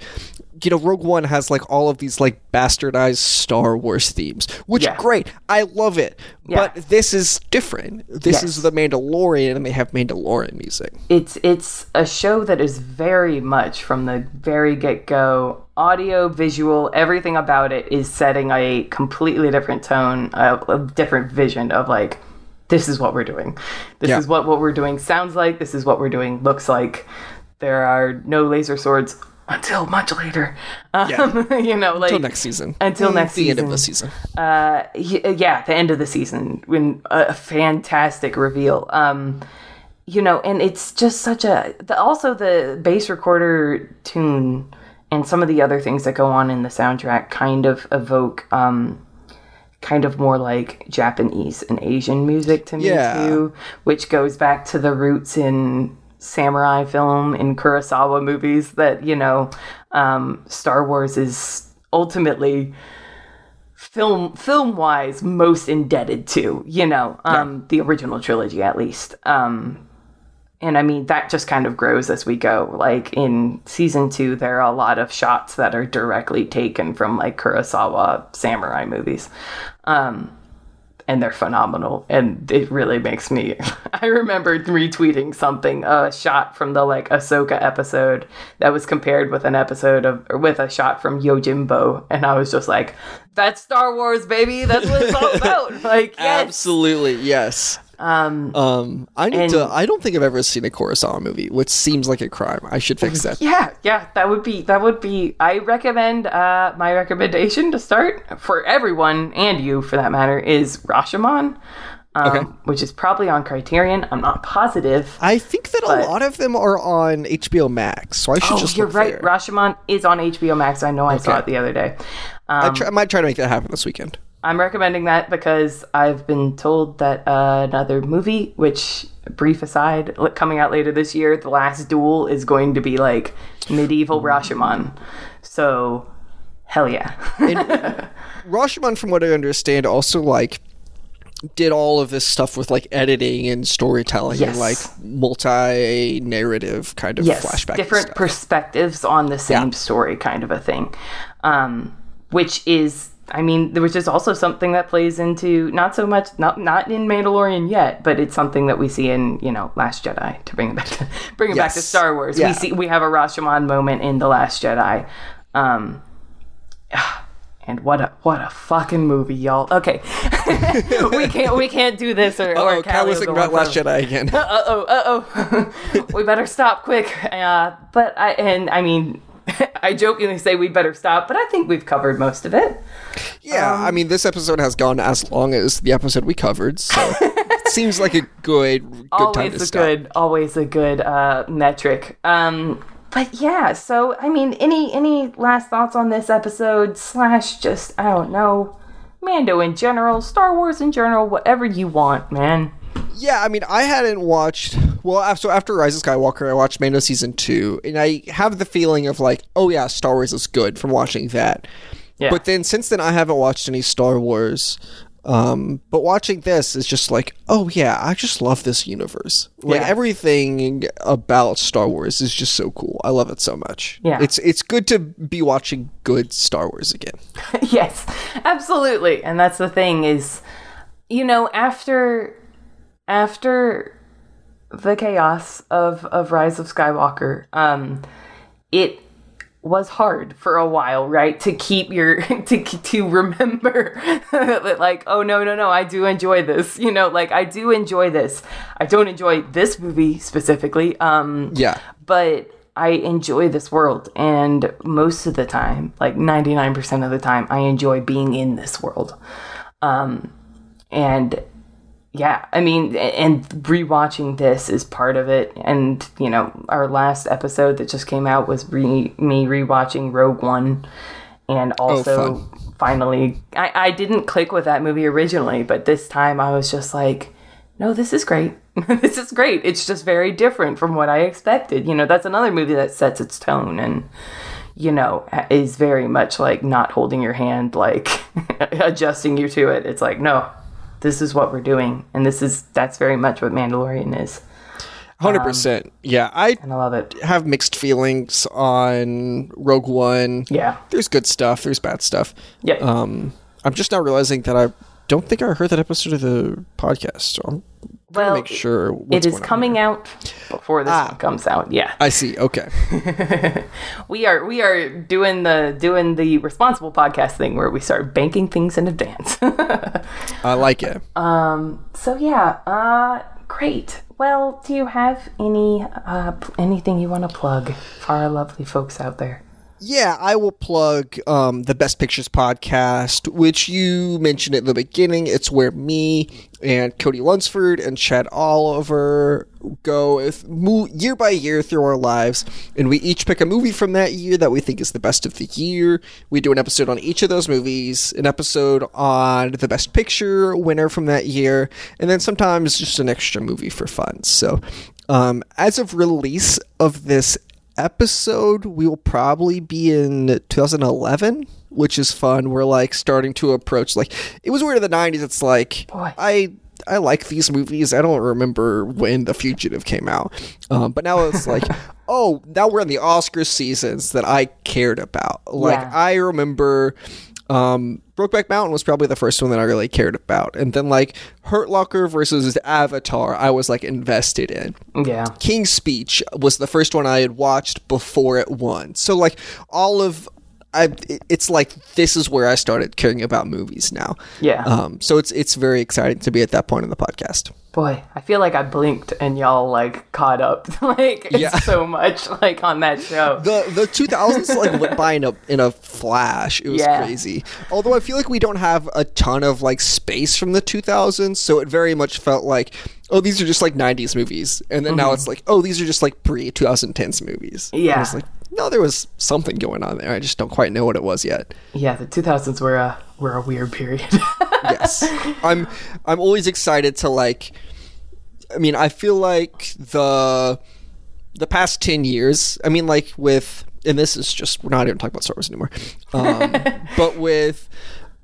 you know, Rogue One has like all of these like bastardized Star Wars themes, which Yeah. great. I love it. Yeah. But this is different. This Yes. is the Mandalorian, and they have Mandalorian music. it's it's a show that is very much from the very get-go audio visual everything about it is setting a completely different tone a, a different vision of like this is what we're doing this Yeah. is what what we're doing sounds like this is what we're doing looks like there are no laser swords until much later um, you know like Until next season. Until next the end of the season. season. uh, yeah, the end of the season when a fantastic reveal. Um, you know, and it's just such a. The, also, the bass recorder tune and some of the other things that go on in the soundtrack kind of evoke, um, kind of more like Japanese and Asian music to me Yeah. too, which goes back to the roots in samurai film in Kurosawa movies that you know, um, Star Wars is ultimately film film wise most indebted to you know um the original trilogy at least. Um and i mean that just kind of grows as we go. Like in season two there are a lot of shots that are directly taken from like kurosawa samurai movies. Um and they're phenomenal. And it really makes me i remember retweeting something a shot from the like ahsoka episode that was compared with an episode of or with a shot from yojimbo. And i was just like that's star wars baby. That's what it's all about. Like yes. Absolutely, yes. Um Um, I need And- to. I don't think I've ever seen a Kurosawa movie, which seems like a crime. I should fix that. yeah yeah that would be that would be i recommend uh my recommendation to start for everyone and you for that matter is rashomon um, Okay. which is probably on criterion i'm not positive I think that But- a lot of them are on HBO Max, so I should Oh, just. you're right. there. Rashomon is on HBO Max. I know I saw it the other day. I, Um, try, I might try to make that happen this weekend. I'm recommending that because I've been told that uh, another movie, which brief aside, coming out later this year, The Last Duel, is going to be like medieval Rashomon. So, hell yeah. Rashomon, from what I understand, also like did all of this stuff with like editing and storytelling and like multi-narrative kind of yes, flashback. different perspectives on the same Yeah. story, kind of a thing. Um, which is, I mean, there was just also something that plays into not so much, not not in Mandalorian yet, but it's something that we see in you know Last Jedi. To bring it back to bring it back to Star Wars, Yeah. we see we have a Rashomon moment in the Last Jedi. Um, and what a what a fucking movie, y'all. Okay, we can't we can't do this or, Oh, Cal was thinking about Last Jedi again. uh oh, uh oh. we better stop quick. Uh, but I, and I mean, I jokingly say we better stop, but I think we've covered most of it. Yeah, Um, I mean, this episode has gone as long as the episode we covered, so it seems like a good, good time always to a stop. good, always a good uh, metric. Um, but yeah, so I mean, any any last thoughts on this episode slash just I don't know, Mando in general, Star Wars in general, whatever you want, man. Yeah, I mean, I hadn't watched. Well, af- so after Rise of Skywalker, I watched Mando season two, and I have the feeling of like, oh yeah, Star Wars is good from watching that. Yeah. But then since then, I haven't watched any Star Wars. Um, but watching this is just like, oh yeah, I just love this universe. Like Yeah. everything about Star Wars is just so cool. I love it so much. Yeah. it's it's good to be watching good Star Wars again. yes, absolutely. And that's the thing is, you know, after after the chaos of of Rise of Skywalker, um, it was hard for a while, right? To keep your to to remember that, like, oh no, no, no, I do enjoy this. You know, like I do enjoy this. I don't enjoy this movie specifically. Um, Yeah, but I enjoy this world, and most of the time, like 99% of the time, I enjoy being in this world. Um, and yeah, I mean, and rewatching this is part of it. And, you know, our last episode that just came out was re- me rewatching Rogue One. And oh, also, finally, I, I didn't click with that movie originally, but this time I was just like, no, this is great. this is great. It's just very different from what I expected. You know, that's another movie that sets its tone and, you know, is very much like not holding your hand, like adjusting you to it. It's like, no, this is what we're doing. And this is, that's very much what Mandalorian is. Hundred percent. Yeah, I And I love it. have mixed feelings on Rogue One. Yeah. There's good stuff. There's bad stuff. Yeah. Um, I'm just now realizing that I don't think I heard that episode of the podcast. So I'm well, make sure what's it is coming here. out before this Ah. one comes out. Yeah. I see. Okay. we are we are doing the doing the responsible podcast thing where we start banking things in advance. I like it. Um. So yeah, uh great. Well, do you have any uh anything you want to plug for our lovely folks out there? Yeah, I will plug um, the Best Pictures podcast, which you mentioned at the beginning. It's where me and Cody Lunsford and Chad Oliver go if, mo- year by year through our lives, and we each pick a movie from that year that we think is the best of the year. We do an episode on each of those movies, an episode on the Best Picture winner from that year, and then sometimes just an extra movie for fun. So, um, as of release of this episode we will probably be in 2011 which is fun. We're like starting to approach like it was weird in the 90s it's like Boy. i i like these movies. I don't remember when the fugitive came out. Um, but now it's like oh now we're in the oscar seasons that i cared about. Like Yeah. i remember um, Brokeback Mountain was probably the first one that I really cared about, and then like Hurt Locker versus Avatar, I was like invested in. Yeah. King's Speech was the first one I had watched before it won. So like all of I it's like this is where I started caring about movies now. Yeah. Um so it's it's very exciting to be at that point in the podcast. Boy, I feel like I blinked and y'all like caught up like Yeah. so much like on that show. The the 2000s like went by in a in a flash. It was Yeah. crazy. Although I feel like we don't have a ton of like space from the 2000s, so it very much felt like oh these are just like 90s movies. And then now it's like oh these are just like pre 2010s movies. Mm-hmm. Yeah. No there was something going on there. I just don't quite know what it was yet. yeah, the 2000s were a were a weird period. yes i'm i'm always excited to like i mean i feel like the the past 10 years i mean like with and this is just we're not even talking about star wars anymore um, but with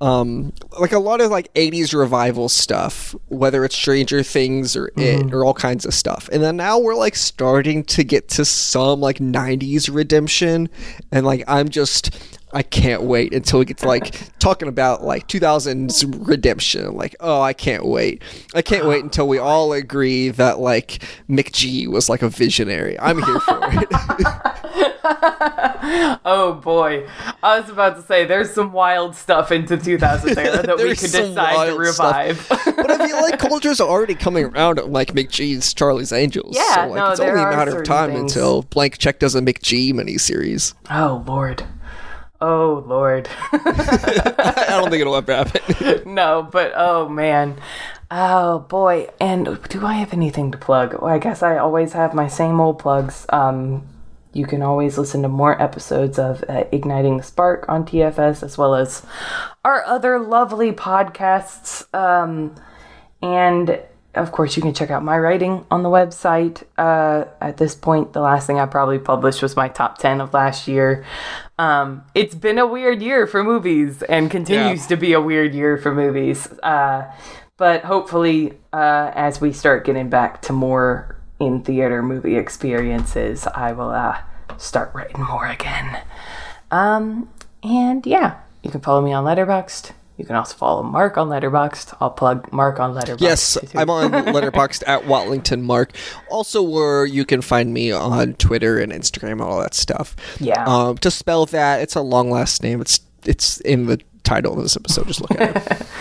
um, like a lot of like 80s revival stuff whether it's stranger things or it or all kinds of stuff. And then now we're like starting to get to some like 90s redemption. And like i'm just I can't wait until we get to like talking about like 2000s redemption. Like, oh, I can't wait. I can't wait until we all agree that like McG was like a visionary. I'm here for it. oh boy. I was about to say there's some wild stuff into 2000 era that we could decide to revive. but I feel like culture's are already coming around on like McG's Charlie's Angels. Yeah, so like no, it's there only a matter of time things. until Blank Check does a McG miniseries. oh lord. Oh lord. I don't think it'll ever happen. no, but oh man. Oh boy. And do I have anything to plug? Well, I guess I always have my same old plugs. Um, you can always listen to more episodes of uh, Igniting the Spark on TFS, as well as our other lovely podcasts. Um, and of course, you can check out my writing on the website. Uh, at this point, the last thing I probably published was my top 10 of last year. Um, it's been a weird year for movies and continues Yeah. to be a weird year for movies. Uh, but hopefully, uh, as we start getting back to more in theater movie experiences, I will uh, start writing more again. Um, and yeah, you can follow me on Letterboxd. You can also follow Mark on Letterboxd. I'll plug Mark on Letterboxd. Yes. I'm on Letterboxd at Watlington Mark. Also, where you can find me on Twitter and Instagram, all that stuff. Yeah. Um, to spell that, it's a long last name. It's it's in the title of this episode. Just look at it.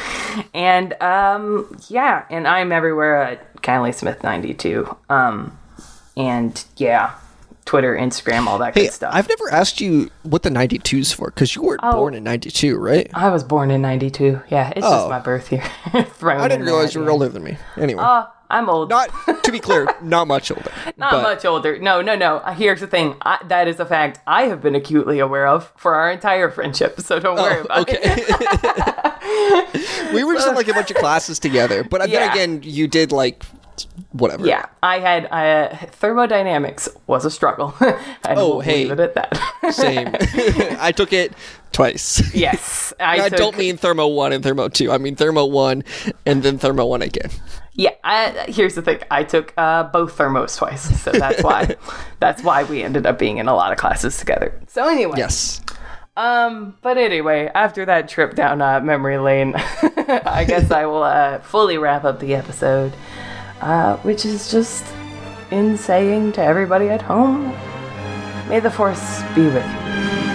And um, yeah, and I'm everywhere at Callie Smith 92. Um, and yeah, Twitter, Instagram, all that Hey, good stuff. I've never asked you what the 92's for because you weren't Oh. born in 92, right? I was born in 92. Yeah, it's Oh. just my birth year. I didn't realize you were older than me. Anyway. Uh, I'm old. not to be clear, not much older. Not but- much older. No, no, no. Uh, Here's the thing. I, that is a fact I have been acutely aware of for our entire friendship. So don't worry about it. Oh, okay. we were just in like a bunch of classes together, but Yeah. then again, you did like whatever. Yeah, I had uh, thermodynamics was a struggle. and Oh, we'll hey. leave it at that. Same. I took it twice. yes, I, I took- don't mean Thermo 1 and Thermo 2. I mean Thermo 1 and then Thermo 1 again. Yeah, I, here's the thing. I took uh, both thermos twice, so that's why that's why we ended up being in a lot of classes together. So anyway, Yes. um, but anyway, after that trip down uh, memory lane, I guess I will uh, fully wrap up the episode, uh, which is just in saying to everybody at home, may the force be with you.